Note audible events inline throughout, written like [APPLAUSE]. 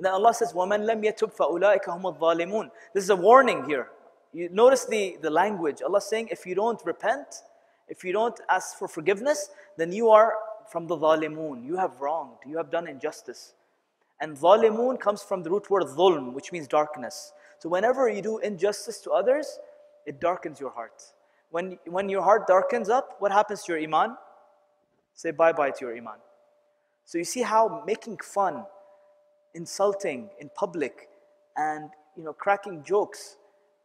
And then Allah says, وَمَنْ لَمْ يَتُبْ فَأُولَٰئِكَ هُمُ الظَّالِمُونَ This is a warning here. You notice the, the language. Allah saying, if you don't repent, if you don't ask for forgiveness, then you are from the zalimun. You have wronged. You have done injustice. And zalimun comes from the root word dhulm, which means darkness. So whenever you do injustice to others, it darkens your heart. When, when your heart darkens up, what happens to your iman? Say bye bye to your iman. So you see how making fun, insulting in public, and you know, cracking jokes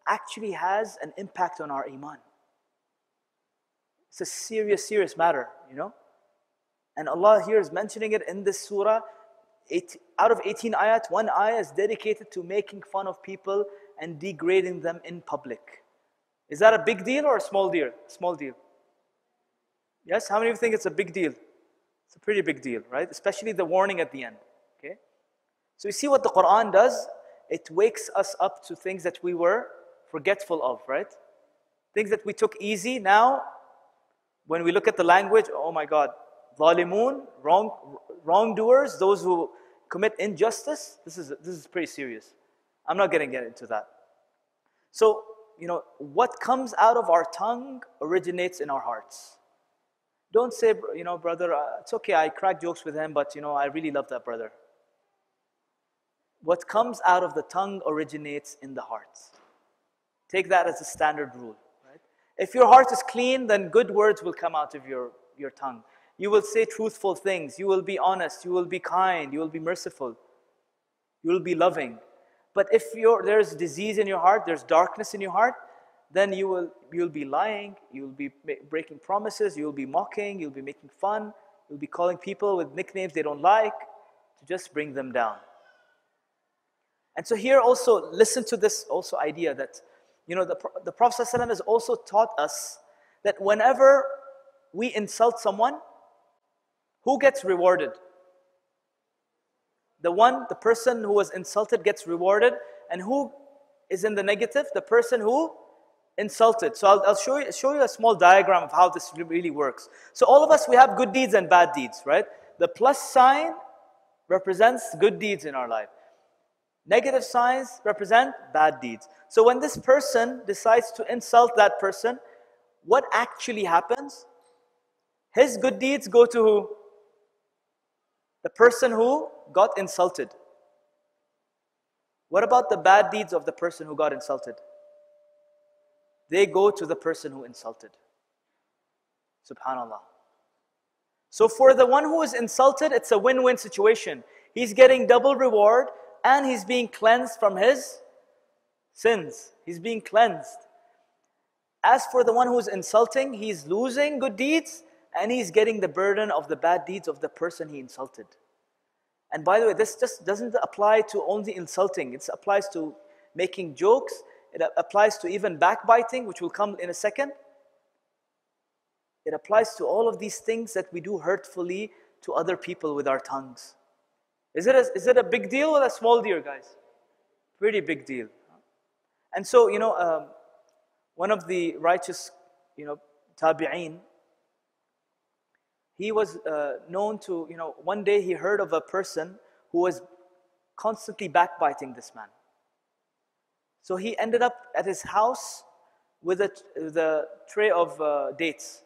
actually has an impact on our iman. It's a serious, serious matter, you know. And Allah here is mentioning it in this surah. Eight, out of 18 ayat, one ayah is dedicated to making fun of people and degrading them in public. Is that a big deal or a small deal? Small deal. Yes? How many of you think it's a big deal? It's a pretty big deal, right? Especially the warning at the end. So you see what the Quran does? It wakes us up to things that we were forgetful of, right? Things that we took easy now, when we look at the language, oh my God, zalimun, wrong, wrongdoers, those who commit injustice, this is, this is pretty serious. I'm not getting into that. So, you know, what comes out of our tongue originates in our hearts. Don't say, you know, brother, uh, it's okay, I crack jokes with him, but, you know, I really love that brother. What comes out of the tongue originates in the heart. Take that as a standard rule. Right? If your heart is clean, then good words will come out of your, your tongue. You will say truthful things. You will be honest. You will be kind. You will be merciful. You will be loving. But if there's disease in your heart, there's darkness in your heart, then you will you'll be lying, you'll be breaking promises, you'll be mocking, you'll be making fun, you'll be calling people with nicknames they don't like to just bring them down. And so here also listen to this also idea that you know the, the Prophet ﷺ has also taught us that whenever we insult someone, who gets rewarded? The one, the person who was insulted gets rewarded, and who is in the negative? The person who insulted. So I'll, I'll, show, you, show you a small diagram of how this really works. So all of us, we have good deeds and bad deeds, right? The plus sign represents good deeds in our life. Negative signs represent bad deeds. So when this person decides to insult that person, what actually happens? His good deeds go to who? The person who got insulted. What about the bad deeds of the person who got insulted? They go to the person who insulted. Subhanallah. So for the one who is insulted, it's a win-win situation. He's getting double reward and he's being cleansed from his sins. He's being cleansed. As for the one who's insulting, he's losing good deeds and he's getting the burden of the bad deeds of the person he insulted. And by the way, this just doesn't apply to only insulting, it applies to making jokes, it applies to even backbiting, which will come in a second. It applies to all of these things that we do hurtfully to other people with our tongues. Is it a, is it a big deal or a small deal, guys? Pretty big deal. And so, you know, um, one of the righteous, you know, tabi'een, he was uh, known to, you know, one day he heard of a person who was constantly backbiting this man. So he ended up at his house with a, the tray of uh, dates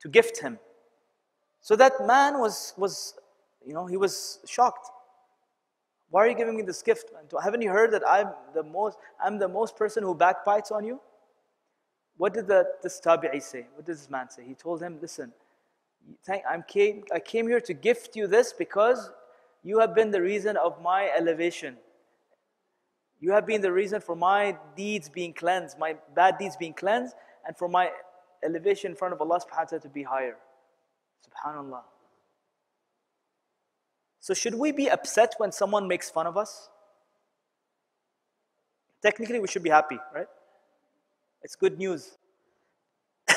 to gift him. So that man was, was, you know, he was shocked. Why are you giving me this gift? Haven't you heard that I'm the most, I'm the most person who backbites on you? What did the, this tabi'i say? What did this man say? He told him, listen, I'm came, I came here to gift you this because you have been the reason of my elevation. You have been the reason for my deeds being cleansed, my bad deeds being cleansed, and for my elevation in front of Allah subhanahu wa ta'ala to be higher. Subhanallah. So, should we be upset when someone makes fun of us? Technically, we should be happy, right? It's good news. [LAUGHS]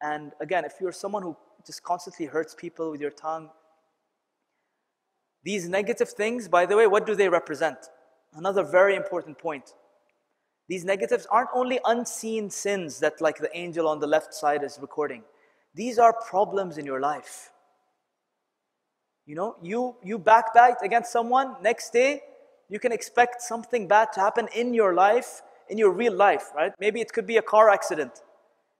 And again, if you're someone who just constantly hurts people with your tongue, these negative things, by the way, what do they represent? Another very important point. These negatives aren't only unseen sins that, like the angel on the left side is recording, these are problems in your life. You know, you, you backbite against someone, next day, you can expect something bad to happen in your life, in your real life, right? Maybe it could be a car accident.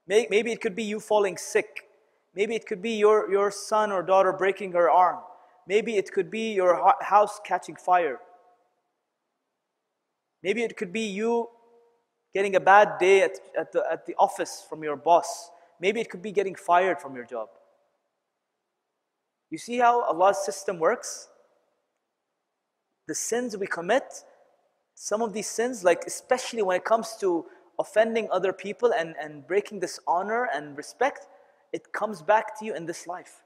Maybe it could be you falling sick. Maybe it could be your, your son or daughter breaking her arm. Maybe it could be your house catching fire. Maybe it could be you getting a bad day at, at, the, at the office from your boss. Maybe it could be getting fired from your job. You see how Allah's system works? The sins we commit, some of these sins, like especially when it comes to offending other people and, and breaking this honor and respect, it comes back to you in this life.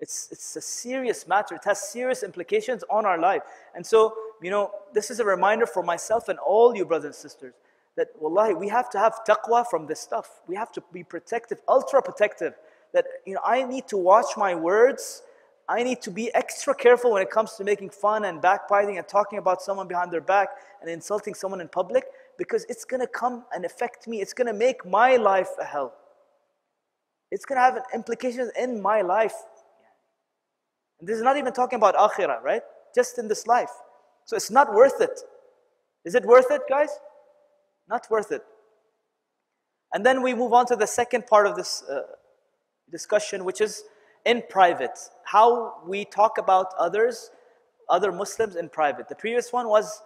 It's, it's a serious matter. It has serious implications on our life. And so, you know, this is a reminder for myself and all you brothers and sisters that, wallahi, we have to have taqwa from this stuff. We have to be protective, ultra protective. That, you know, I need to watch my words. I need to be extra careful when it comes to making fun and backbiting and talking about someone behind their back and insulting someone in public because it's going to come and affect me. It's going to make my life a hell. It's going to have implications in my life. And this is not even talking about akhirah, right? Just in this life. So it's not worth it. Is it worth it, guys? Not worth it. And then we move on to the second part of this uh, discussion, which is in private. How we talk about others, other Muslims in private. The previous one was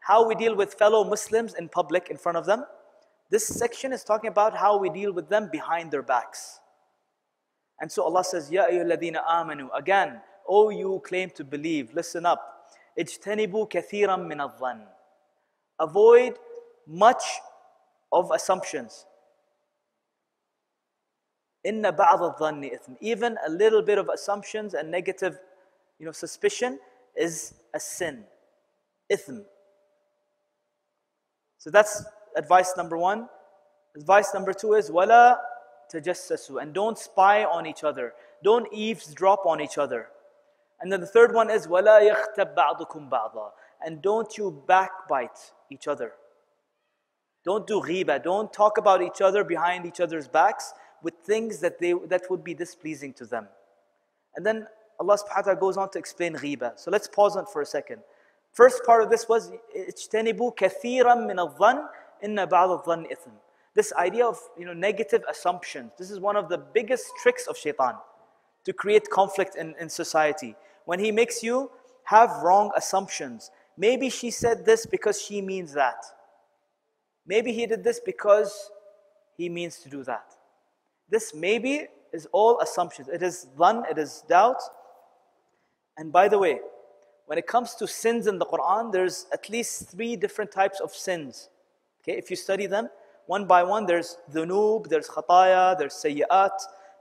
how we deal with fellow Muslims in public in front of them. This section is talking about how we deal with them behind their backs. And so Allah says, Ya ayyuhalladhina amanu. Again, O you claim to believe, listen up. Ijtanibu kathiran min al Avoid much of assumptions. Inna ba'd al-dhanni ithm. Even a little bit of assumptions and negative you know, suspicion is a sin. Ithm. So that's advice number one. Advice number two is wala tajassasu and don't spy on each other. Don't eavesdrop on each other. And then the third one is wala yakhtab ba'dukum ba'da and don't you backbite each other. Don't do ghiba. Don't talk about each other behind each other's backs with things that, they, that would be displeasing to them. And then Allah subhanahu wa ta'ala goes on to explain ghiba. So let's pause on for a second. First part of this was اجتنبوا كثيرا من الظن إن This idea of you know, negative assumptions. This is one of the biggest tricks of shaitan to create conflict in, in society. When he makes you have wrong assumptions. Maybe she said this because she means that. Maybe he did this because he means to do that. This maybe is all assumptions. It is dhan, it is doubt. And by the way, when it comes to sins in the Quran, there's at least three different types of sins. Okay, if you study them one by one, there's dhunub, there's khataya, there's sayyat,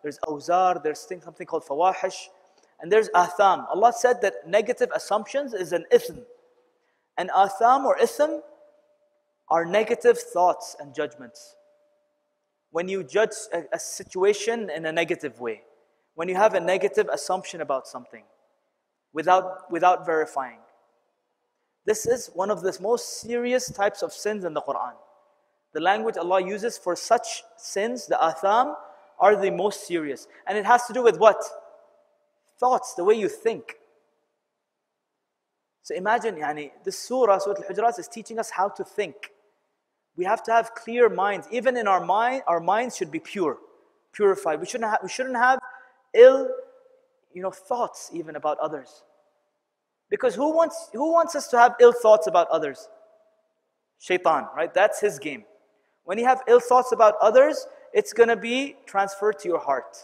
there's awzar, there's thing, something called fawahish, and there's atham. Allah said that negative assumptions is an ithm. And atham or ithm are negative thoughts and judgments. When you judge a, a situation in a negative way, when you have a negative assumption about something without, without verifying. This is one of the most serious types of sins in the Quran. The language Allah uses for such sins, the atham, are the most serious. And it has to do with what? Thoughts, the way you think. So imagine, yani, this surah, Surah Al-Hujurat, is teaching us how to think. We have to have clear minds. Even in our mind, our minds should be pure, purified. We shouldn't have, we shouldn't have ill you know, thoughts even about others. Because who wants, who wants us to have ill thoughts about others? Shaitan, right? That's his game. When you have ill thoughts about others, it's going to be transferred to your heart.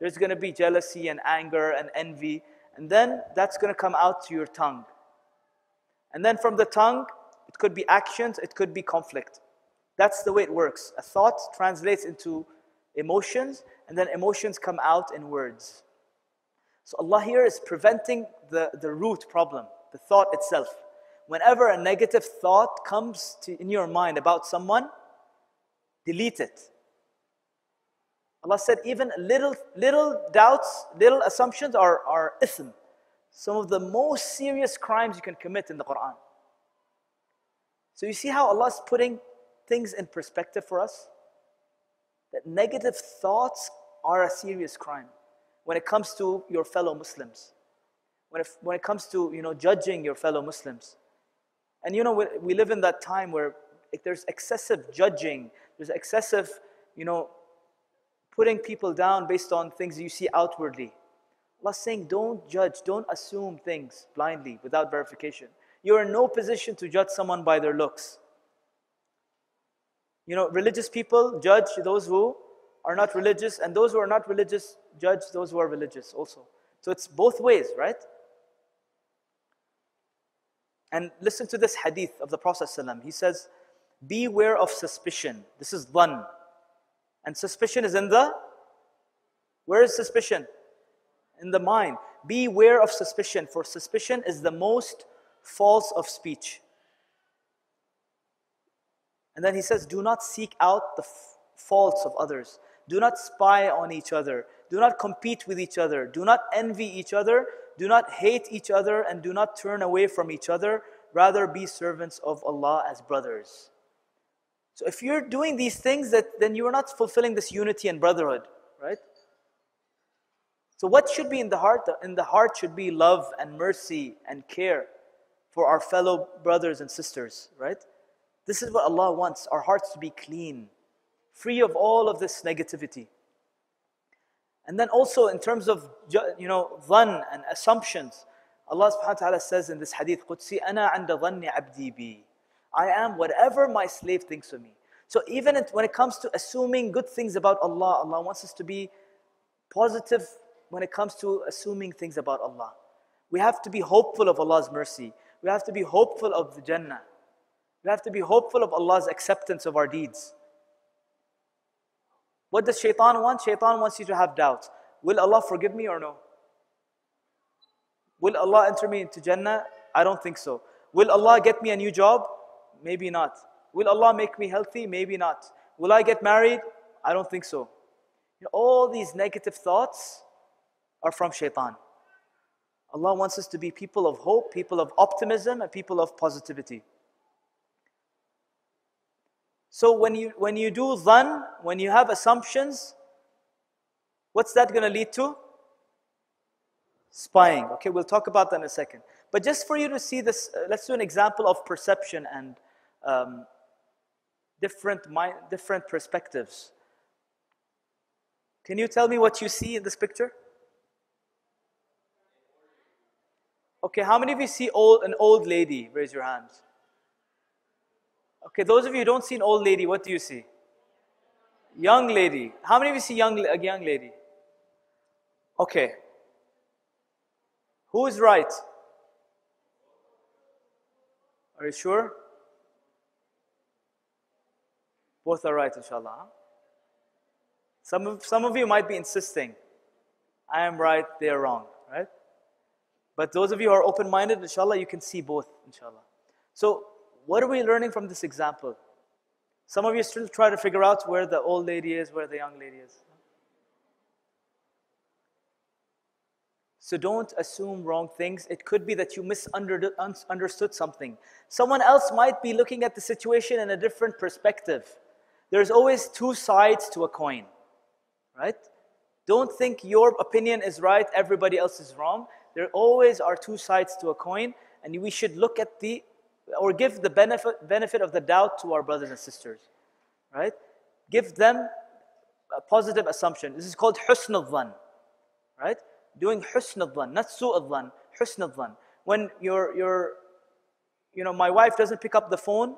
There's going to be jealousy and anger and envy, and then that's going to come out to your tongue. And then from the tongue, it could be actions, it could be conflict. That's the way it works. A thought translates into emotions, and then emotions come out in words. So Allah here is preventing the, the root problem, the thought itself. Whenever a negative thought comes to, in your mind about someone, delete it. Allah said even little, little doubts, little assumptions are, are ithm. Some of the most serious crimes you can commit in the Quran. So you see how Allah is putting things in perspective for us? That negative thoughts are a serious crime. when it comes to your fellow Muslims. When it, when it comes to you know, judging your fellow Muslims. And you know, we, we live in that time where there's excessive judging, there's excessive, you know, putting people down based on things you see outwardly. Allah saying, don't judge, don't assume things blindly without verification. You're in no position to judge someone by their looks. You know, religious people judge those who are not religious, and those who are not religious judge those who are religious also. So it's both ways, right? And listen to this hadith of the Prophet. ﷺ. He says, Beware of suspicion. This is dhan. And suspicion is in the, where is suspicion? In the mind. Beware of suspicion, for suspicion is the most false of speech. And then he says, Do not seek out the faults of others. Do not spy on each other. Do not compete with each other. Do not envy each other. Do not hate each other and do not turn away from each other. Rather be servants of Allah as brothers. So if you're doing these things, that then you are not fulfilling this unity and brotherhood, right? So what should be in the heart? In the heart should be love and mercy and care for our fellow brothers and sisters, right? This is what Allah wants, our hearts to be clean, free of all of this negativity. And then also in terms of you know dhan and assumptions, Allah subhanahu wa ta'ala says in this hadith Qudsi, Ana anda dhanni abdi bi. I am whatever my slave thinks of me. So even when it comes to assuming good things about Allah, Allah wants us to be positive when it comes to assuming things about Allah. We have to be hopeful of Allah's mercy. We have to be hopeful of the Jannah. We have to be hopeful of Allah's acceptance of our deeds. What does shaitan want? Shaitan wants you to have doubts. Will Allah forgive me or no? Will Allah enter me into Jannah? I don't think so. Will Allah get me a new job? Maybe not. Will Allah make me healthy? Maybe not. Will I get married? I don't think so. You know, all these negative thoughts are from shaitan. Allah wants us to be people of hope, people of optimism, and people of positivity. So when you when you do dhan, when you have assumptions, what's that going to lead to? Spying. Okay, we'll talk about that in a second. But just for you to see this, uh, let's do an example of perception and um, different different perspectives. Can you tell me what you see in this picture? Okay, how many of you see old, an old lady? Raise your hands. Okay, those of you who don't see an old lady, what do you see? Young lady. How many of you see young, a young lady? Okay. Who is right? Are you sure? Both are right, inshallah. Some of, some of you might be insisting, I am right, they are wrong, right? But those of you who are open minded, inshallah, you can see both, inshallah. So, what are we learning from this example? Some of you still try to figure out where the old lady is, where the young lady is. So don't assume wrong things. It could be that you misunderstood something. Someone else might be looking at the situation in a different perspective. There's always two sides to a coin, right? Don't think your opinion is right, everybody else is wrong. There always are two sides to a coin, and we should look at the or give the benefit, benefit of the doubt to our brothers and sisters, right? Give them a positive assumption. This is called husn al right? Doing husn al not su al husn al When your, your, you know, my wife doesn't pick up the phone,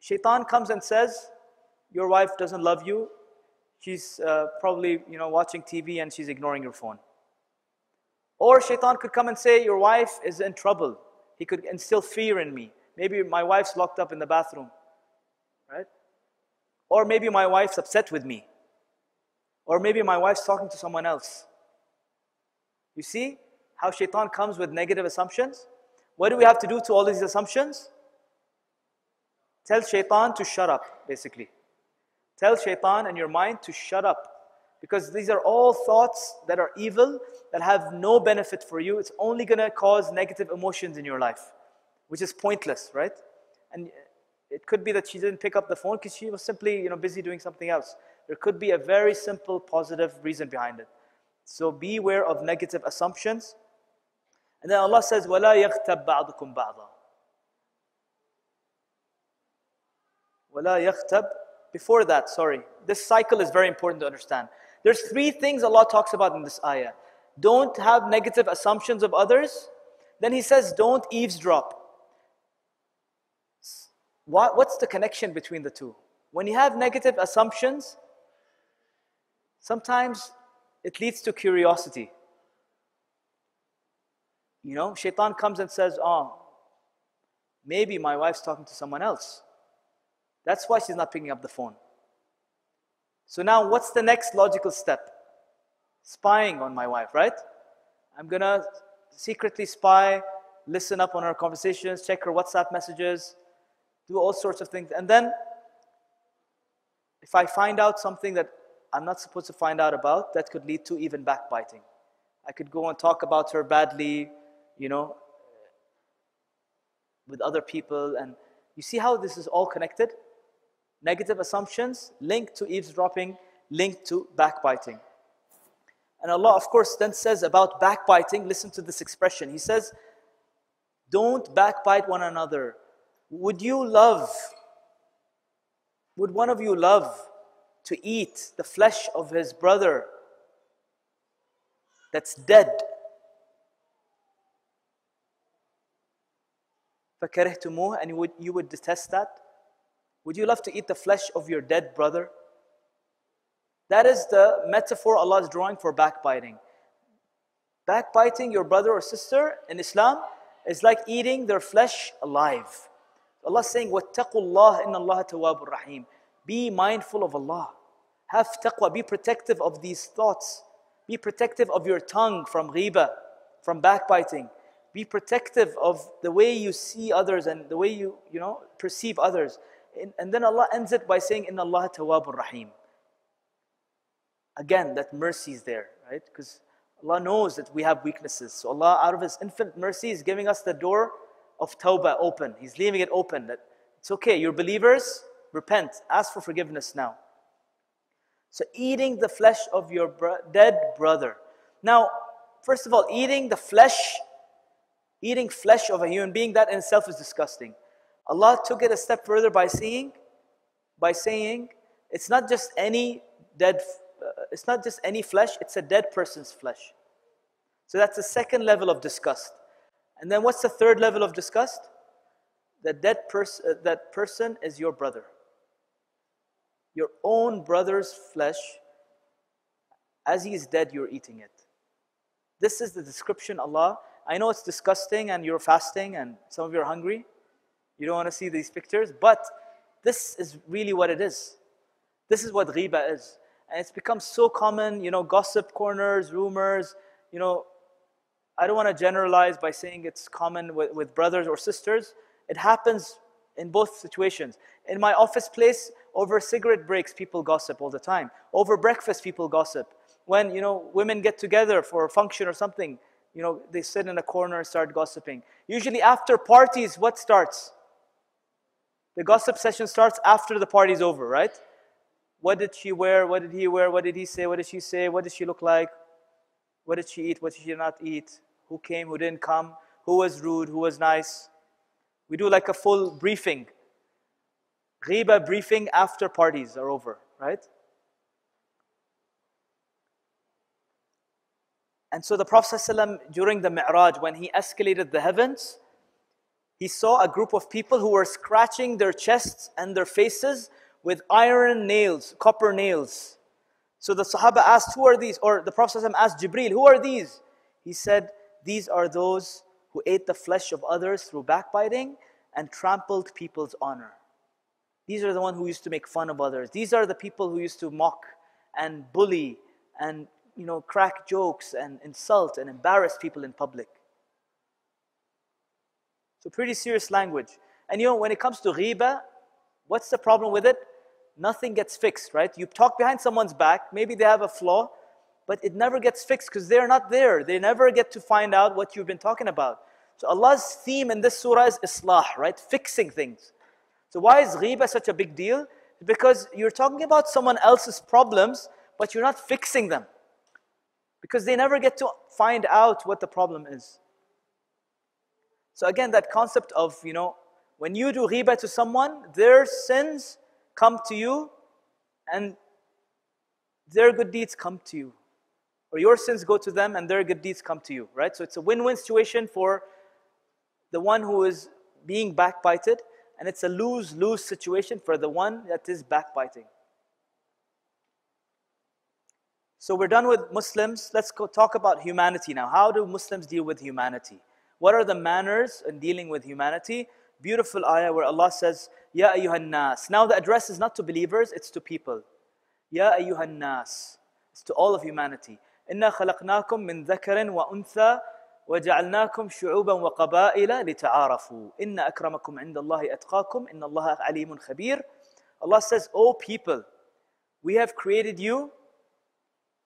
shaitan comes and says, your wife doesn't love you, she's uh, probably, you know, watching TV and she's ignoring your phone. Or shaitan could come and say, your wife is in trouble he could instill fear in me. Maybe my wife's locked up in the bathroom, right? Or maybe my wife's upset with me. Or maybe my wife's talking to someone else. You see how shaitan comes with negative assumptions? What do we have to do to all these assumptions? Tell shaitan to shut up, basically. Tell shaitan and your mind to shut up. Because these are all thoughts that are evil, that have no benefit for you. It's only going to cause negative emotions in your life, which is pointless, right? And it could be that she didn't pick up the phone because she was simply you know, busy doing something else. There could be a very simple positive reason behind it. So beware of negative assumptions. And then Allah says, وَلَا يَغْتَبْ بَعْضُكُمْ بَعْضًا وَلَا يَغْتَبْ Before that, sorry. This cycle is very important to understand. There's three things Allah talks about in this ayah. Don't have negative assumptions of others. Then He says, don't eavesdrop. What, what's the connection between the two? When you have negative assumptions, sometimes it leads to curiosity. You know, shaitan comes and says, Oh, maybe my wife's talking to someone else. That's why she's not picking up the phone. So now, what's the next logical step? Spying on my wife, right? I'm gonna secretly spy, listen up on her conversations, check her WhatsApp messages, do all sorts of things. And then, if I find out something that I'm not supposed to find out about, that could lead to even backbiting. I could go and talk about her badly, you know, with other people. And you see how this is all connected? Negative assumptions linked to eavesdropping, linked to backbiting. And Allah, of course, then says about backbiting, listen to this expression. He says, Don't backbite one another. Would you love, would one of you love to eat the flesh of his brother that's dead? فَكَرِهْتُمُوهُ And you would, you would detest that? Would you love to eat the flesh of your dead brother? That is the metaphor Allah is drawing for backbiting. Backbiting your brother or sister in Islam is like eating their flesh alive. Allah is saying, وَاتَّقُوا اللَّهَ إِنَّ Allah تَوَابٌ رَحِيمٌ Be mindful of Allah. Have taqwa. Be protective of these thoughts. Be protective of your tongue from ghiba, from backbiting. Be protective of the way you see others and the way you, you know, perceive others. And then Allah ends it by saying, Inna Allah tawwabur rahim. Again, that mercy is there, right? Because Allah knows that we have weaknesses. So Allah, out of His infinite mercy, is giving us the door of tawbah open. He's leaving it open. That it's okay, you're believers, repent, ask for forgiveness now. So eating the flesh of your bro- dead brother. Now, first of all, eating the flesh, eating flesh of a human being, that in itself is disgusting. Allah took it a step further by saying, by saying, it's not just any dead, uh, it's not just any flesh, it's a dead person's flesh. So that's the second level of disgust. And then what's the third level of disgust? That dead person, uh, that person is your brother. Your own brother's flesh, as he is dead, you're eating it. This is the description Allah. I know it's disgusting and you're fasting and some of you are hungry. You don't want to see these pictures, but this is really what it is. This is what ghiba is. And it's become so common, you know, gossip corners, rumors, you know, I don't want to generalize by saying it's common with, with brothers or sisters. It happens in both situations. In my office place, over cigarette breaks, people gossip all the time. Over breakfast, people gossip. When, you know, women get together for a function or something, you know, they sit in a corner and start gossiping. Usually after parties, what starts? The gossip session starts after the party's over, right? What did she wear? What did he wear? What did he say? What did she say? What did she look like? What did she eat? What did she not eat? who came, who didn't come, who was rude, who was nice. We do like a full briefing. Ghiba briefing after parties are over, right? And so the Prophet ﷺ, during the Mi'raj, when he escalated the heavens, he saw a group of people who were scratching their chests and their faces with iron nails, copper nails. So the Sahaba asked, Who are these? Or the Prophet asked Jibreel, Who are these? He said, these are those who ate the flesh of others through backbiting and trampled people's honor. These are the ones who used to make fun of others. These are the people who used to mock and bully and you know crack jokes and insult and embarrass people in public. So pretty serious language. And you know when it comes to ghiba, what's the problem with it? Nothing gets fixed, right? You talk behind someone's back, maybe they have a flaw, but it never gets fixed because they're not there. They never get to find out what you've been talking about. So Allah's theme in this surah is islah, right? Fixing things. So why is ghiba such a big deal? Because you're talking about someone else's problems, but you're not fixing them. Because they never get to find out what the problem is. So again, that concept of, you know, when you do ghiba to someone, their sins come to you and their good deeds come to you. Or your sins go to them and their good deeds come to you, right? So it's a win-win situation for the one who is being backbited, and it's a lose-lose situation for the one that is backbiting. So we're done with Muslims. Let's go talk about humanity now. How do Muslims deal with humanity? What are the manners in dealing with humanity? Beautiful ayah where Allah says, Ya ayyuhan nas. Now the address is not to believers, it's to people. Ya ayyuhan nas. It's to all of humanity. إنا خلقناكم من ذكر وأنثى وجعلناكم شعوبا وقبائل لتعارفوا إن أكرمكم عند الله أتقاكم إن الله عليم خبير Allah says, O people, we have created you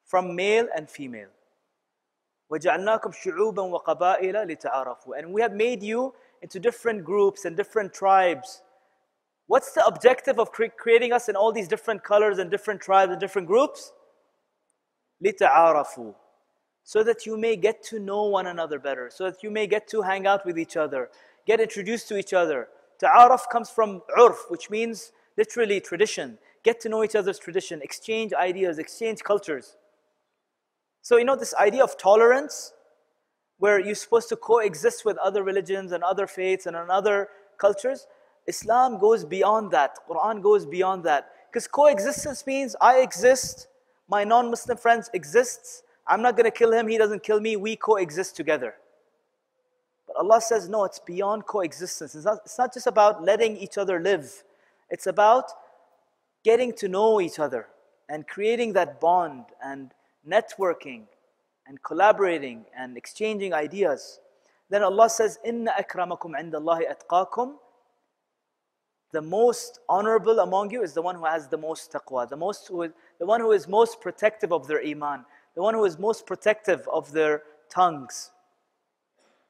from male and female. وَجَعَلْنَاكُمْ شُعُوبًا وَقَبَائِلَ لِتَعَارَفُوا And we have made you into different groups and different tribes. What's the objective of cre- creating us in all these different colors and different tribes and different groups? لِتَعَارَفُوا So that you may get to know one another better. So that you may get to hang out with each other. Get introduced to each other. Ta'araf comes from urf, which means literally tradition. Get to know each other's tradition. Exchange ideas, exchange cultures. So, you know, this idea of tolerance, where you're supposed to coexist with other religions and other faiths and other cultures, Islam goes beyond that. Quran goes beyond that. Because coexistence means I exist, my non-Muslim friends exists. I'm not going to kill him, he doesn't kill me, we coexist together. But Allah says, no, it's beyond coexistence. It's not, it's not just about letting each other live. It's about getting to know each other and creating that bond and networking and collaborating and exchanging ideas. Then Allah says, Inna akramakum indallahi atqakum. The most honorable among you is the one who has the most taqwa, the, most who is, the one who is most protective of their iman, the one who is most protective of their tongues.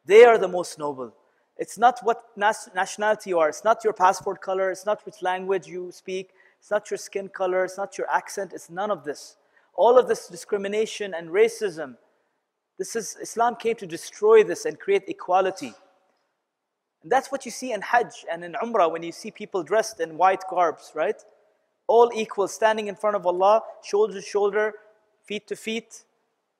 They are the most noble. It's not what nationality you are, it's not your passport color, it's not which language you speak, it's not your skin color, it's not your accent, it's none of this all of this discrimination and racism. This is Islam came to destroy this and create equality. And that's what you see in Hajj and in Umrah when you see people dressed in white garbs, right? All equal, standing in front of Allah, shoulder to shoulder, feet to feet.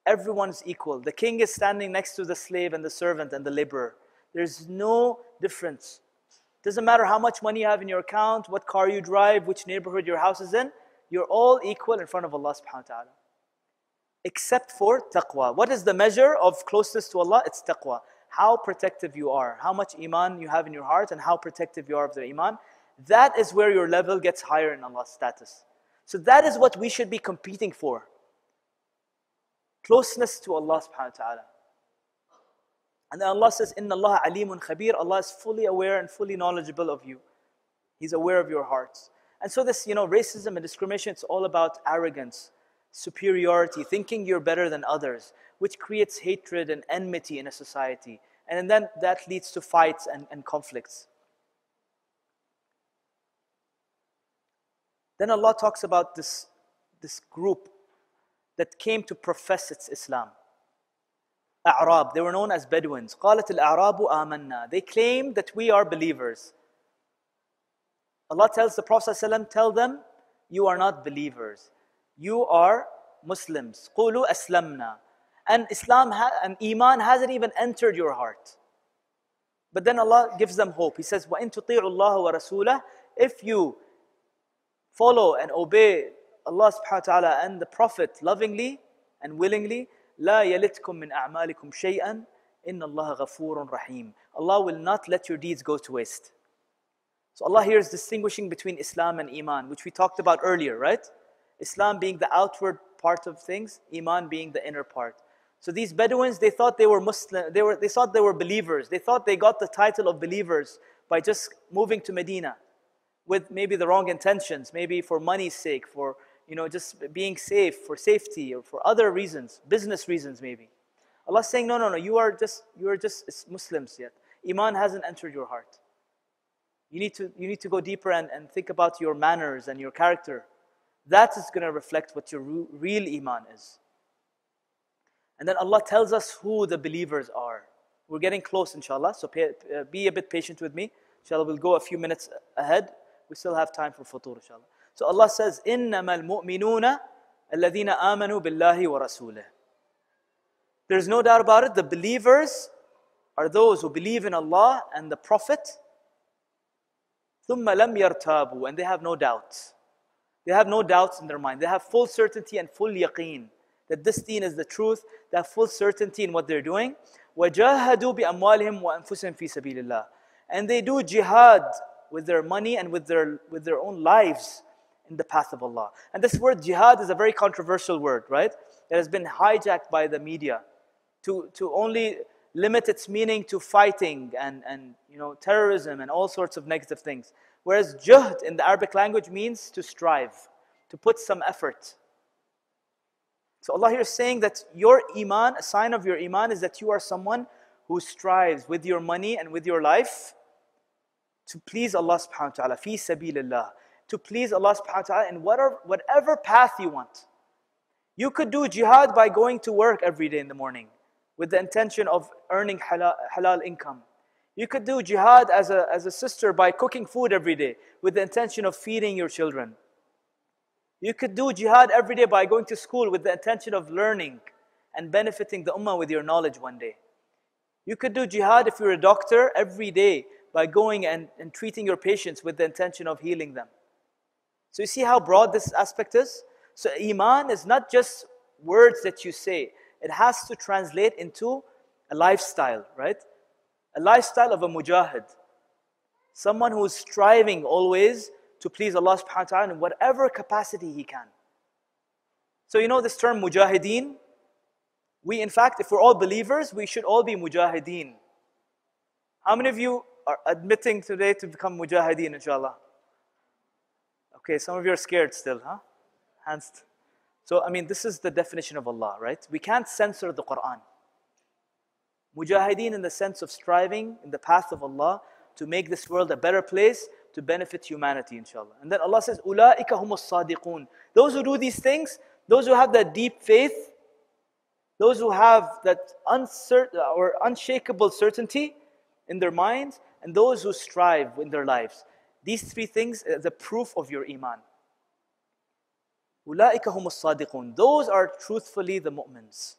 Everyone's equal. The king is standing next to the slave and the servant and the laborer. There's no difference. Doesn't matter how much money you have in your account, what car you drive, which neighborhood your house is in. You're all equal in front of Allah subhanahu wa ta'ala. Except for taqwa. What is the measure of closeness to Allah? It's taqwa. How protective you are, how much iman you have in your heart, and how protective you are of the iman. That is where your level gets higher in Allah's status. So that is what we should be competing for. Closeness to Allah subhanahu wa ta'ala. And then Allah says, Inna Allah alimun khabir. Allah is fully aware and fully knowledgeable of you. He's aware of your hearts. And so this, you know, racism and discrimination, it's all about arrogance, superiority, thinking you're better than others, which creates hatred and enmity in a society. And then that leads to fights and, and conflicts. Then Allah talks about this, this group that came to profess its Islam. A'rab, they were known as Bedouins. قالت الأعراب آمنا. They claimed that we are believers. Allah tells the Prophet ﷺ, tell them, you are not believers. You are Muslims. قُولُوا أَسْلَمْنَا And Islam and Iman hasn't even entered your heart. But then Allah gives them hope. He says, وَإِن تُطِيعُوا اللَّهَ وَرَسُولَهُ If you follow and obey Allah subhanahu wa ta'ala and the Prophet lovingly and willingly, لا يلتكم من أعمالكم شيئا إن الله غفور رحيم. Allah will not let your deeds go to waste. So Allah here is distinguishing between Islam and Iman, which we talked about earlier, right? Islam being the outward part of things, Iman being the inner part. So these Bedouins, they thought they were Muslim, they, were, they thought they were believers. They thought they got the title of believers by just moving to Medina with maybe the wrong intentions, maybe for money's sake, for you know, just being safe, for safety, or for other reasons, business reasons maybe. Allah's saying, no, no, no, you are just, you are just Muslims yet. Iman hasn't entered your heart. You need to, you need to go deeper and, and think about your manners and your character. That is going to reflect what your real iman is. And then Allah tells us who the believers are. We're getting close, inshallah, so pay, uh, be a bit patient with me. Inshallah, we'll go a few minutes ahead. We still have time for futur, inshallah. So Allah says, إِنَّمَا الْمُؤْمِنُونَ الَّذِينَ آمَنُوا بِاللَّهِ وَرَسُولِهِ There's no doubt about it, the believers are those who believe in Allah and the Prophet ثُمَّ لَمْ يَرْتَابُوا And they have no doubts. They have no doubts in their mind. They have full certainty and full yaqeen that this deen is the truth. They have full certainty in what they're doing. وَجَاهَدُوا بِأَمْوَالِهِمْ وَأَنفُسِهِمْ فِي سَبِيلِ اللَّهِ And they do jihad with their money and with their, with their own lives in the path of Allah. And this word jihad is a very controversial word, right? It has been hijacked by the media to, to only limit its meaning to fighting and, and you know, terrorism and all sorts of negative things. Whereas juhd in the Arabic language means to strive, to put some effort. So Allah here is saying that your iman, a sign of your iman is that you are someone who strives with your money and with your life to please Allah subhanahu wa ta'ala, fi sabilillah, to please Allah subhanahu wa ta'ala in whatever, whatever path you want. You could do jihad by going to work every day in the morning with the intention of earning halal, halal income. You could do jihad as a, as a sister by cooking food every day with the intention of feeding your children. You could do jihad every day by going to school with the intention of learning and benefiting the ummah with your knowledge one day. You could do jihad if you're a doctor every day by going and, and treating your patients with the intention of healing them. So you see how broad this aspect is? So Iman is not just words that you say, it has to translate into a lifestyle, right? A lifestyle of a mujahid. Someone who is striving always to please Allah subhanahu wa ta'ala in whatever capacity he can. So you know this term mujahideen? We in fact, if we're all believers, we should all be mujahideen. How many of you are admitting today to become mujahideen, inshallah? Okay, some of you are scared still, huh? Hands. So, I mean, this is the definition of Allah, right? We can't censor the Quran. Mujahideen in the sense of striving in the path of Allah to make this world a better place to benefit humanity, inshallah. And then Allah says, Ula'ika humus sadiqun. Those who do these things, those who have that deep faith, those who have that uncertain or unshakable certainty in their minds, and those who strive in their lives. These three things are the proof of your iman. Ula'ika humus sadiqun. Those are truthfully the mu'mins.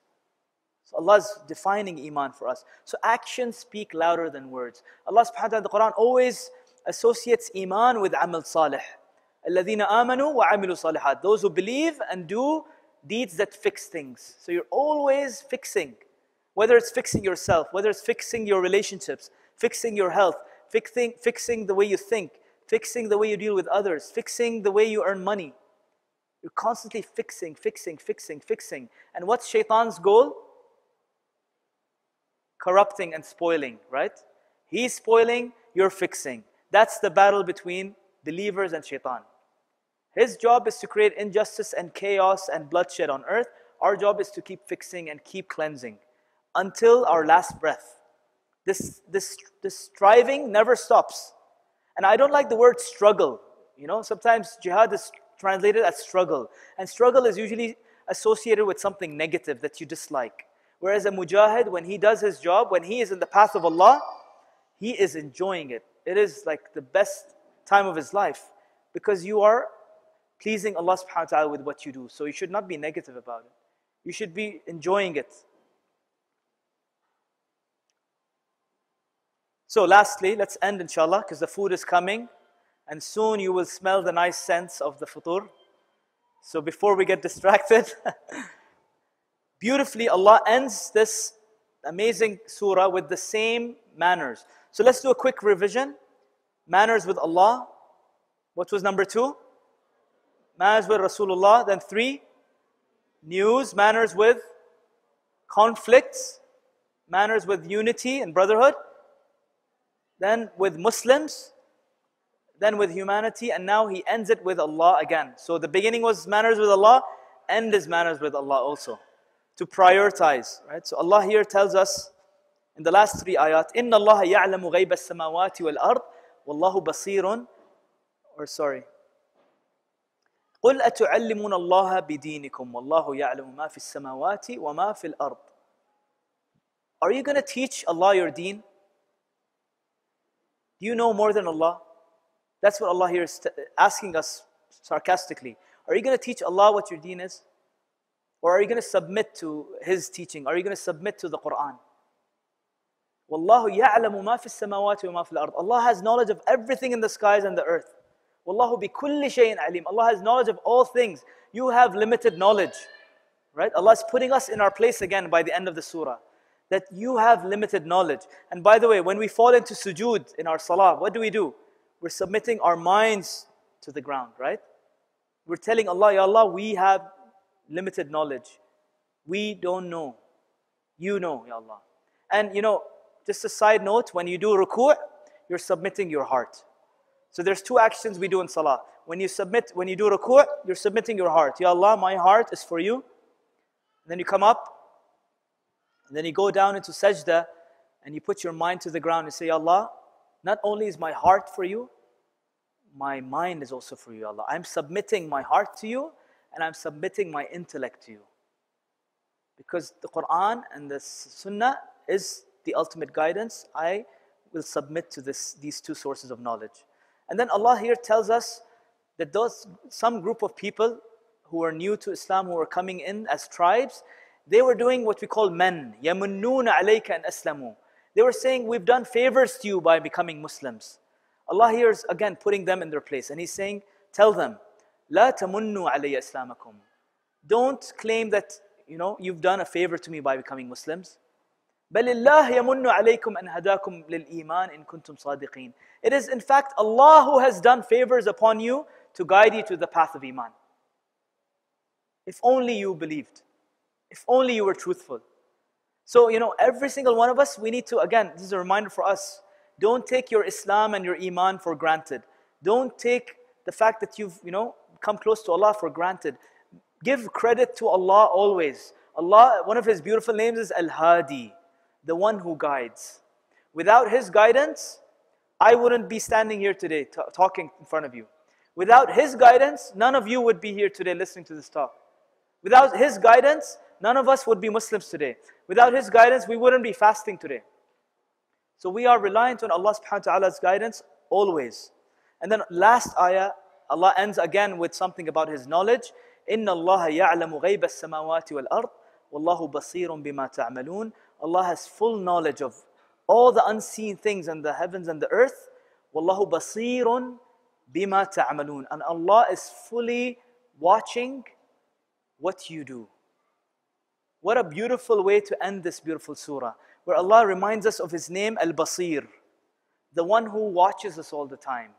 So Allah is defining iman for us. So actions speak louder than words. Allah subhanahu wa ta'ala, the Quran always associates iman with amal salih. الَّذِينَ آمَنُوا وَعَمِلُوا صَالِحَاتٍ Those who believe and do deeds that fix things. So you're always fixing. Whether it's fixing yourself, whether it's fixing your relationships, fixing your health, fixing, fixing the way you think, fixing the way you deal with others, fixing the way you earn money. you're constantly fixing, fixing, fixing, fixing. And what's shaitan's goal? Corrupting and spoiling, right? He's spoiling, you're fixing. That's the battle between believers and shaitan. His job is to create injustice and chaos and bloodshed on earth. Our job is to keep fixing and keep cleansing until our last breath. This, this, this striving never stops. And I don't like the word struggle. You know, sometimes jihad is translated as struggle. And struggle is usually associated with something negative that you dislike. Whereas a mujahid, when he does his job, when he is in the path of Allah, he is enjoying it. It is like the best time of his life because you are pleasing Allah subhanahu wa ta'ala with what you do. So you should not be negative about it. You should be enjoying it. So lastly, let's end inshallah because the food is coming and soon you will smell the nice scents of the futur. So before we get distracted, [LAUGHS] beautifully Allah ends this amazing surah with the same manners. So let's do a quick revision. Manners with Allah. What was number two? Manners with Rasulullah. Then three, news. Manners with conflicts. Manners with unity and brotherhood. Then with Muslims then with humanity, and now he ends it with Allah again. So the beginning was manners with Allah, end is manners with Allah also. To prioritize, right? So Allah here tells us in the last three ayat, إِنَّ اللَّهَ يَعْلَمُ غَيْبَ السَّمَاوَاتِ وَالْأَرْضِ Wallahu basirun, or sorry. قل أتعلمون الله بدينكم والله يعلم ما في السماوات وما في الأرض Are you going to teach Allah your deen? Do you know more than Allah? That's what Allah here is asking us sarcastically. Are you going to teach Allah what your deen is? Or are you going to submit to His teaching? Are you going to submit to the Quran? Wallahu ya'lamu ma fi samawati wa ma fil ard. Allah has knowledge of everything in the skies and the earth. Wallahu bi kulli shay'in alim. Allah has knowledge of all things. You have limited knowledge. Right? Allah is putting us in our place again by the end of the surah. That you have limited knowledge. And by the way, when we fall into sujood in our salah, what do we do? We're submitting our minds to the ground, right? We're telling Allah, Ya Allah, we have limited knowledge. We don't know. You know, Ya Allah. And you know, just a side note, when you do ruku', you're submitting your heart. So there's two actions we do in salah. When you submit, when you do ruku', you're submitting your heart. Ya Allah, my heart is for you. And then you come up, and then you go down into sajda, and you put your mind to the ground and say, Allah, not only is my heart for you, my mind is also for you, Allah. I'm submitting my heart to you and I'm submitting my intellect to you. Because the Quran and the Sunnah is the ultimate guidance. I will submit to this, these two sources of knowledge. And then Allah here tells us that those, some group of people who are new to Islam, who are coming in as tribes, they were doing what we call mann. يَمُنُّونَ عَلَيْكَ and aslamu. They were saying, we've done favors to you by becoming Muslims. Allah here is again putting them in their place. And He's saying, tell them, لَا تَمُنُّوا عَلَيَّ إِسْلَامَكُمْ Don't claim that, you know, you've done a favor to me by becoming Muslims. بل الله يمن عليكم أن هداكم للإيمان إن كنتم صادقين. It is in fact Allah who has done favors upon you to guide you to the path of Iman. If only you believed. If only you were truthful. So, you know, every single one of us, we need to, again, this is a reminder for us. don't take your Islam and your Iman for granted. Don't take the fact that you've, you know, come close to Allah for granted. Give credit to Allah always. Allah, one of His beautiful names is Al Hadi the one who guides. Without His guidance, I wouldn't be standing here today talking in front of you. Without His guidance, none of you would be here today listening to this talk. Without His guidance, none of us would be Muslims today. Without His guidance, we wouldn't be fasting today. So we are reliant on Allah subhanahu wa ta'ala's guidance always. And then last ayah, Allah ends again with something about His knowledge. إِنَّ اللَّهَ يَعْلَمُ غَيْبَ السَّمَاوَاتِ وَالْأَرْضِ وَاللَّهُ بَصِيرٌ بِمَا تَعْمَلُونَ Allah has full knowledge of all the unseen things in the heavens and the earth. Wallahu basirun bima ta'malun. And Allah is fully watching what you do. What a beautiful way to end this beautiful surah, where Allah reminds us of His name, Al Basir, the one who watches us all the time.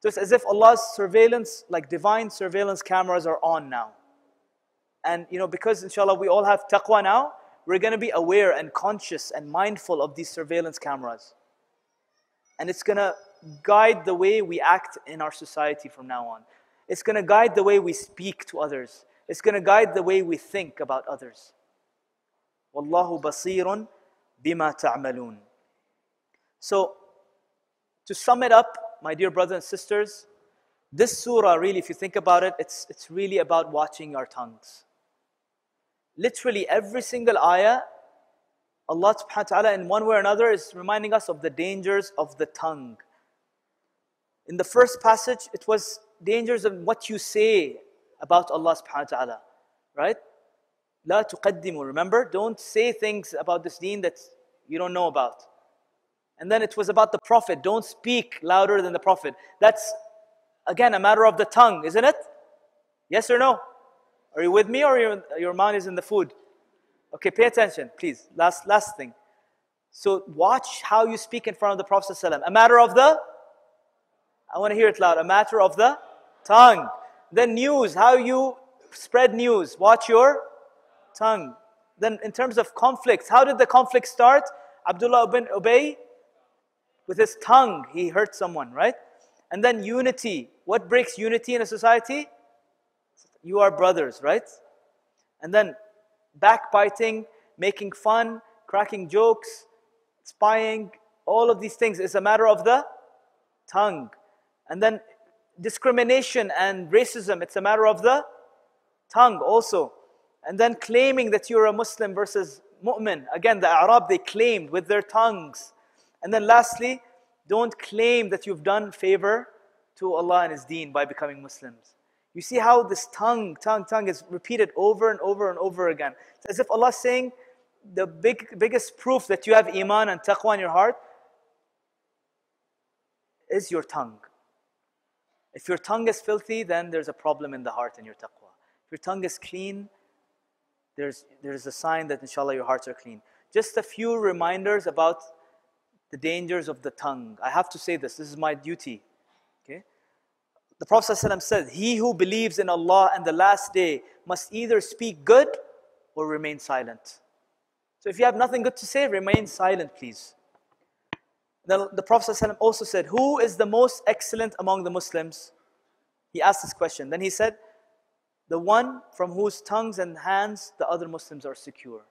So it's as if Allah's surveillance, like divine surveillance cameras, are on now. And you know, because inshallah we all have taqwa now, we're going to be aware and conscious and mindful of these surveillance cameras. And it's going to guide the way we act in our society from now on. It's going to guide the way we speak to others. It's going to guide the way we think about others. Wallahu basirun bima ta'malun. So, to sum it up, my dear brothers and sisters, this surah really, if you think about it, it's, it's really about watching our tongues. Literally every single ayah, Allah subhanahu wa ta'ala in one way or another is reminding us of the dangers of the tongue. In the first passage, it was dangers of what you say about Allah subhanahu wa ta'ala. Right? La tuqaddimu. Remember? Don't say things about this deen that you don't know about. And then it was about the Prophet. Don't speak louder than the Prophet. That's, again, a matter of the tongue, isn't it? Yes or no? Are you with me or your, your mind is in the food? Okay, pay attention, please. Last, last thing. So watch how you speak in front of the Prophet ﷺ. A matter of the, I want to hear it loud, a matter of the tongue. Then news, how you spread news. Watch your tongue. Then in terms of conflicts, how did the conflict start? Abdullah ibn Ubay, with his tongue, he hurt someone, right? And then unity. What breaks unity in a society? you are brothers, right? And then backbiting, making fun, cracking jokes, spying, all of these things is a matter of the tongue. And then discrimination and racism, it's a matter of the tongue also. And then claiming that you're a Muslim versus mu'min. Again, the Arab, they claimed with their tongues. And then lastly, don't claim that you've done favor to Allah and His deen by becoming Muslims. You see how this tongue, tongue, tongue is repeated over and over and over again. It's as if Allah is saying, the big, biggest proof that you have iman and taqwa in your heart is your tongue. If your tongue is filthy, then there's a problem in the heart and your taqwa. If your tongue is clean, there's, there's a sign that inshallah your hearts are clean. Just a few reminders about the dangers of the tongue. I have to say this, this is my duty. Okay? The Prophet ﷺ said, He who believes in Allah and the last day must either speak good or remain silent. So if you have nothing good to say, remain silent, please. The, the Prophet ﷺ also said, Who is the most excellent among the Muslims? He asked this question. Then he said, The one from whose tongues and hands the other Muslims are secure.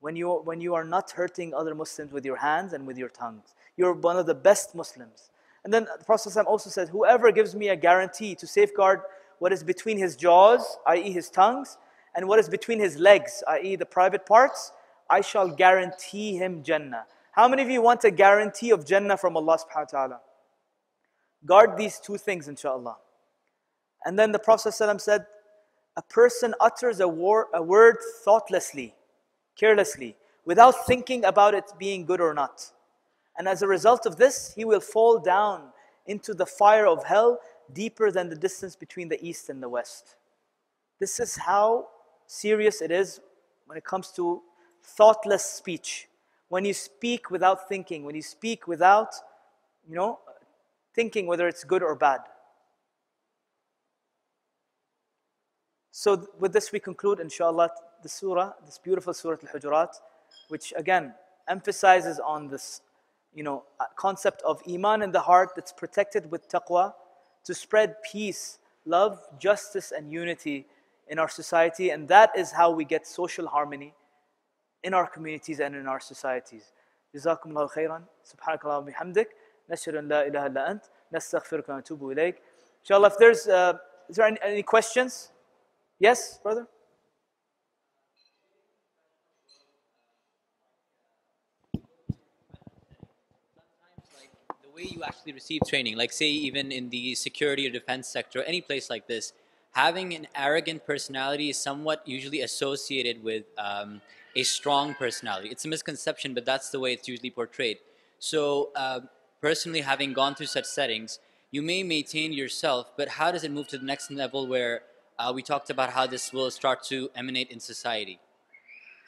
When you, when you are not hurting other Muslims with your hands and with your tongues, you're one of the best Muslims. And then the Prophet also said, Whoever gives me a guarantee to safeguard what is between his jaws, i.e., his tongues, and what is between his legs, i.e., the private parts, I shall guarantee him Jannah. How many of you want a guarantee of Jannah from Allah subhanahu wa ta'ala? Guard these two things, inshallah. And then the Prophet ﷺ said, A person utters a, war, a word thoughtlessly, carelessly, without thinking about it being good or not. And as a result of this, he will fall down into the fire of hell deeper than the distance between the east and the west. This is how serious it is when it comes to thoughtless speech. When you speak without thinking, when you speak without, you know, thinking whether it's good or bad. So, with this, we conclude, inshallah, the surah, this beautiful surah Al Hujurat, which again emphasizes on this you know, concept of iman in the heart that's protected with taqwa to spread peace, love, justice, and unity in our society. And that is how we get social harmony in our communities and in our societies. جزاكم الله خيرا سبحانك اللهم وبحمدك نشهد ان لا اله الا انت نستغفرك ونتوب اليك inshallah if there's uh, is there any, any questions Yes brother The way you actually receive training, like say even in the security or defense sector, any place like this, having an arrogant personality is somewhat usually associated with um, a strong personality. It's a misconception, but that's the way it's usually portrayed. So, uh, personally, having gone through such settings, you may maintain yourself, but how does it move to the next level where uh, we talked about how this will start to emanate in society?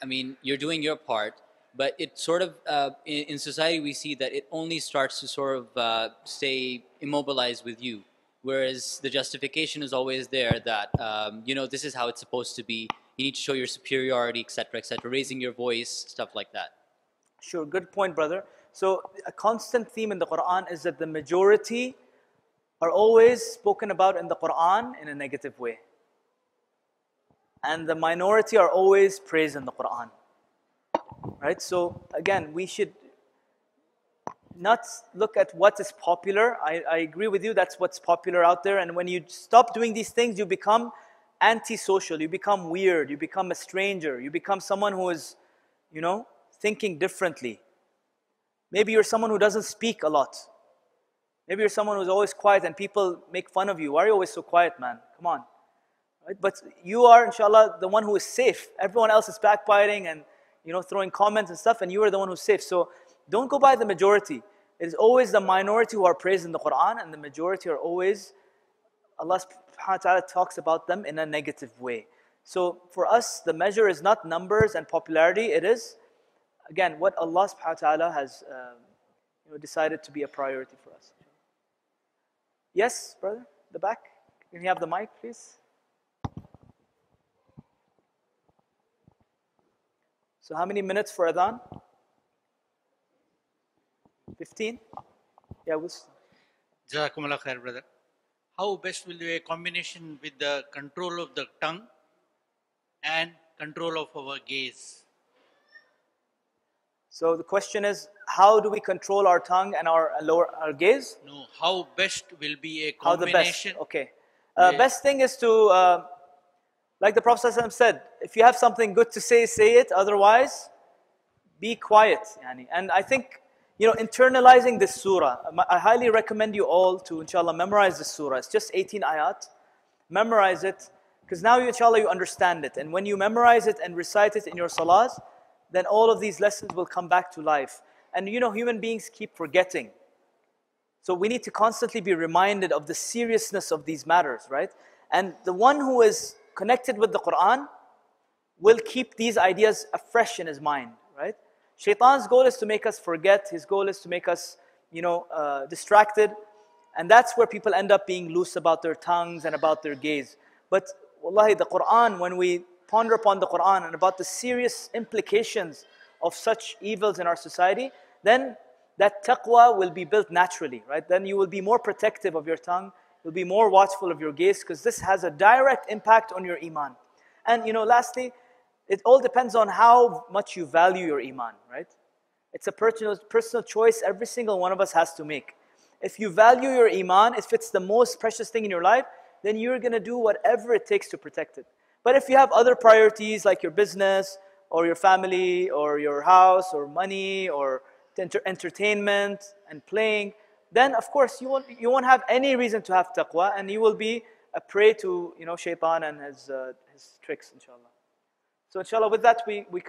I mean, you're doing your part, but it sort of uh, in, in, society we see that it only starts to sort of uh, stay immobilized with you whereas the justification is always there that um, you know this is how it's supposed to be. You need to show your superiority etc etc raising your voice stuff like that. Sure good point brother. So a constant theme in the quran is that the majority are always spoken about in the quran in a negative way and the minority are always praised in the quran right? So again, we should not look at what is popular. I, I agree with you, that's what's popular out there. And when you stop doing these things, you become antisocial, you become weird, you become a stranger, you become someone who is, you know, thinking differently. Maybe you're someone who doesn't speak a lot. Maybe you're someone who's always quiet and people make fun of you. Why are you always so quiet, man? Come on. Right? But you are, inshallah, the one who is safe. Everyone else is backbiting and you know, throwing comments and stuff, and you are the one who's safe. So don't go by the majority. It is always the minority who are praised in the Quran, and the majority are always, Allah subhanahu wa ta'ala talks about them in a negative way. So for us, the measure is not numbers and popularity, it is, again, what Allah subhanahu wa ta'ala has uh, you know, decided to be a priority for us. Yes, brother, the back. Can you have the mic, please? So how many minutes for Adhan? 15? Yeah, we'll Jazakumullah khair, brother. How best will be a combination with the control of the tongue and control of our gaze? So the question is, how do we control our tongue and our lower our gaze? No, how best will be a combination? How the best? Okay. Uh, Yeah. Best thing is to, uh, like the Prophet ﷺ said, if you have something good to say, say it. Otherwise, be quiet. And I think, you know, internalizing this surah, um, I highly recommend you all to, inshallah, memorize this surah. It's just 18 ayat. Memorize it. Because now, inshallah, you understand it. And when you memorize it and recite it in your salahs, then all of these lessons will come back to life. And you know, human beings keep forgetting. So we need to constantly be reminded of the seriousness of these matters, right? And the one who is connected with the Quran will keep these ideas afresh in his mind, right? Shaitan's goal is to make us forget. His goal is to make us, you know, uh, distracted. And that's where people end up being loose about their tongues and about their gaze. But wallahi, the Quran, when we ponder upon the Quran and about the serious implications of such evils in our society, then that taqwa will be built naturally, right? Then you will be more protective of your tongue, you'll be more watchful of your gaze, because this has a direct impact on your iman. And you know, lastly, it all depends on how much you value your iman, right? It's a personal, personal choice every single one of us has to make. If you value your iman, if it's the most precious thing in your life, then you're gonna do whatever it takes to protect it. But if you have other priorities like your business or your family or your house or money or enter- entertainment and playing, then of course you won't, you won't have any reason to have taqwa and you will be a prey to you know shaitan and his, uh, his tricks inshallah. So inshallah with that we, we.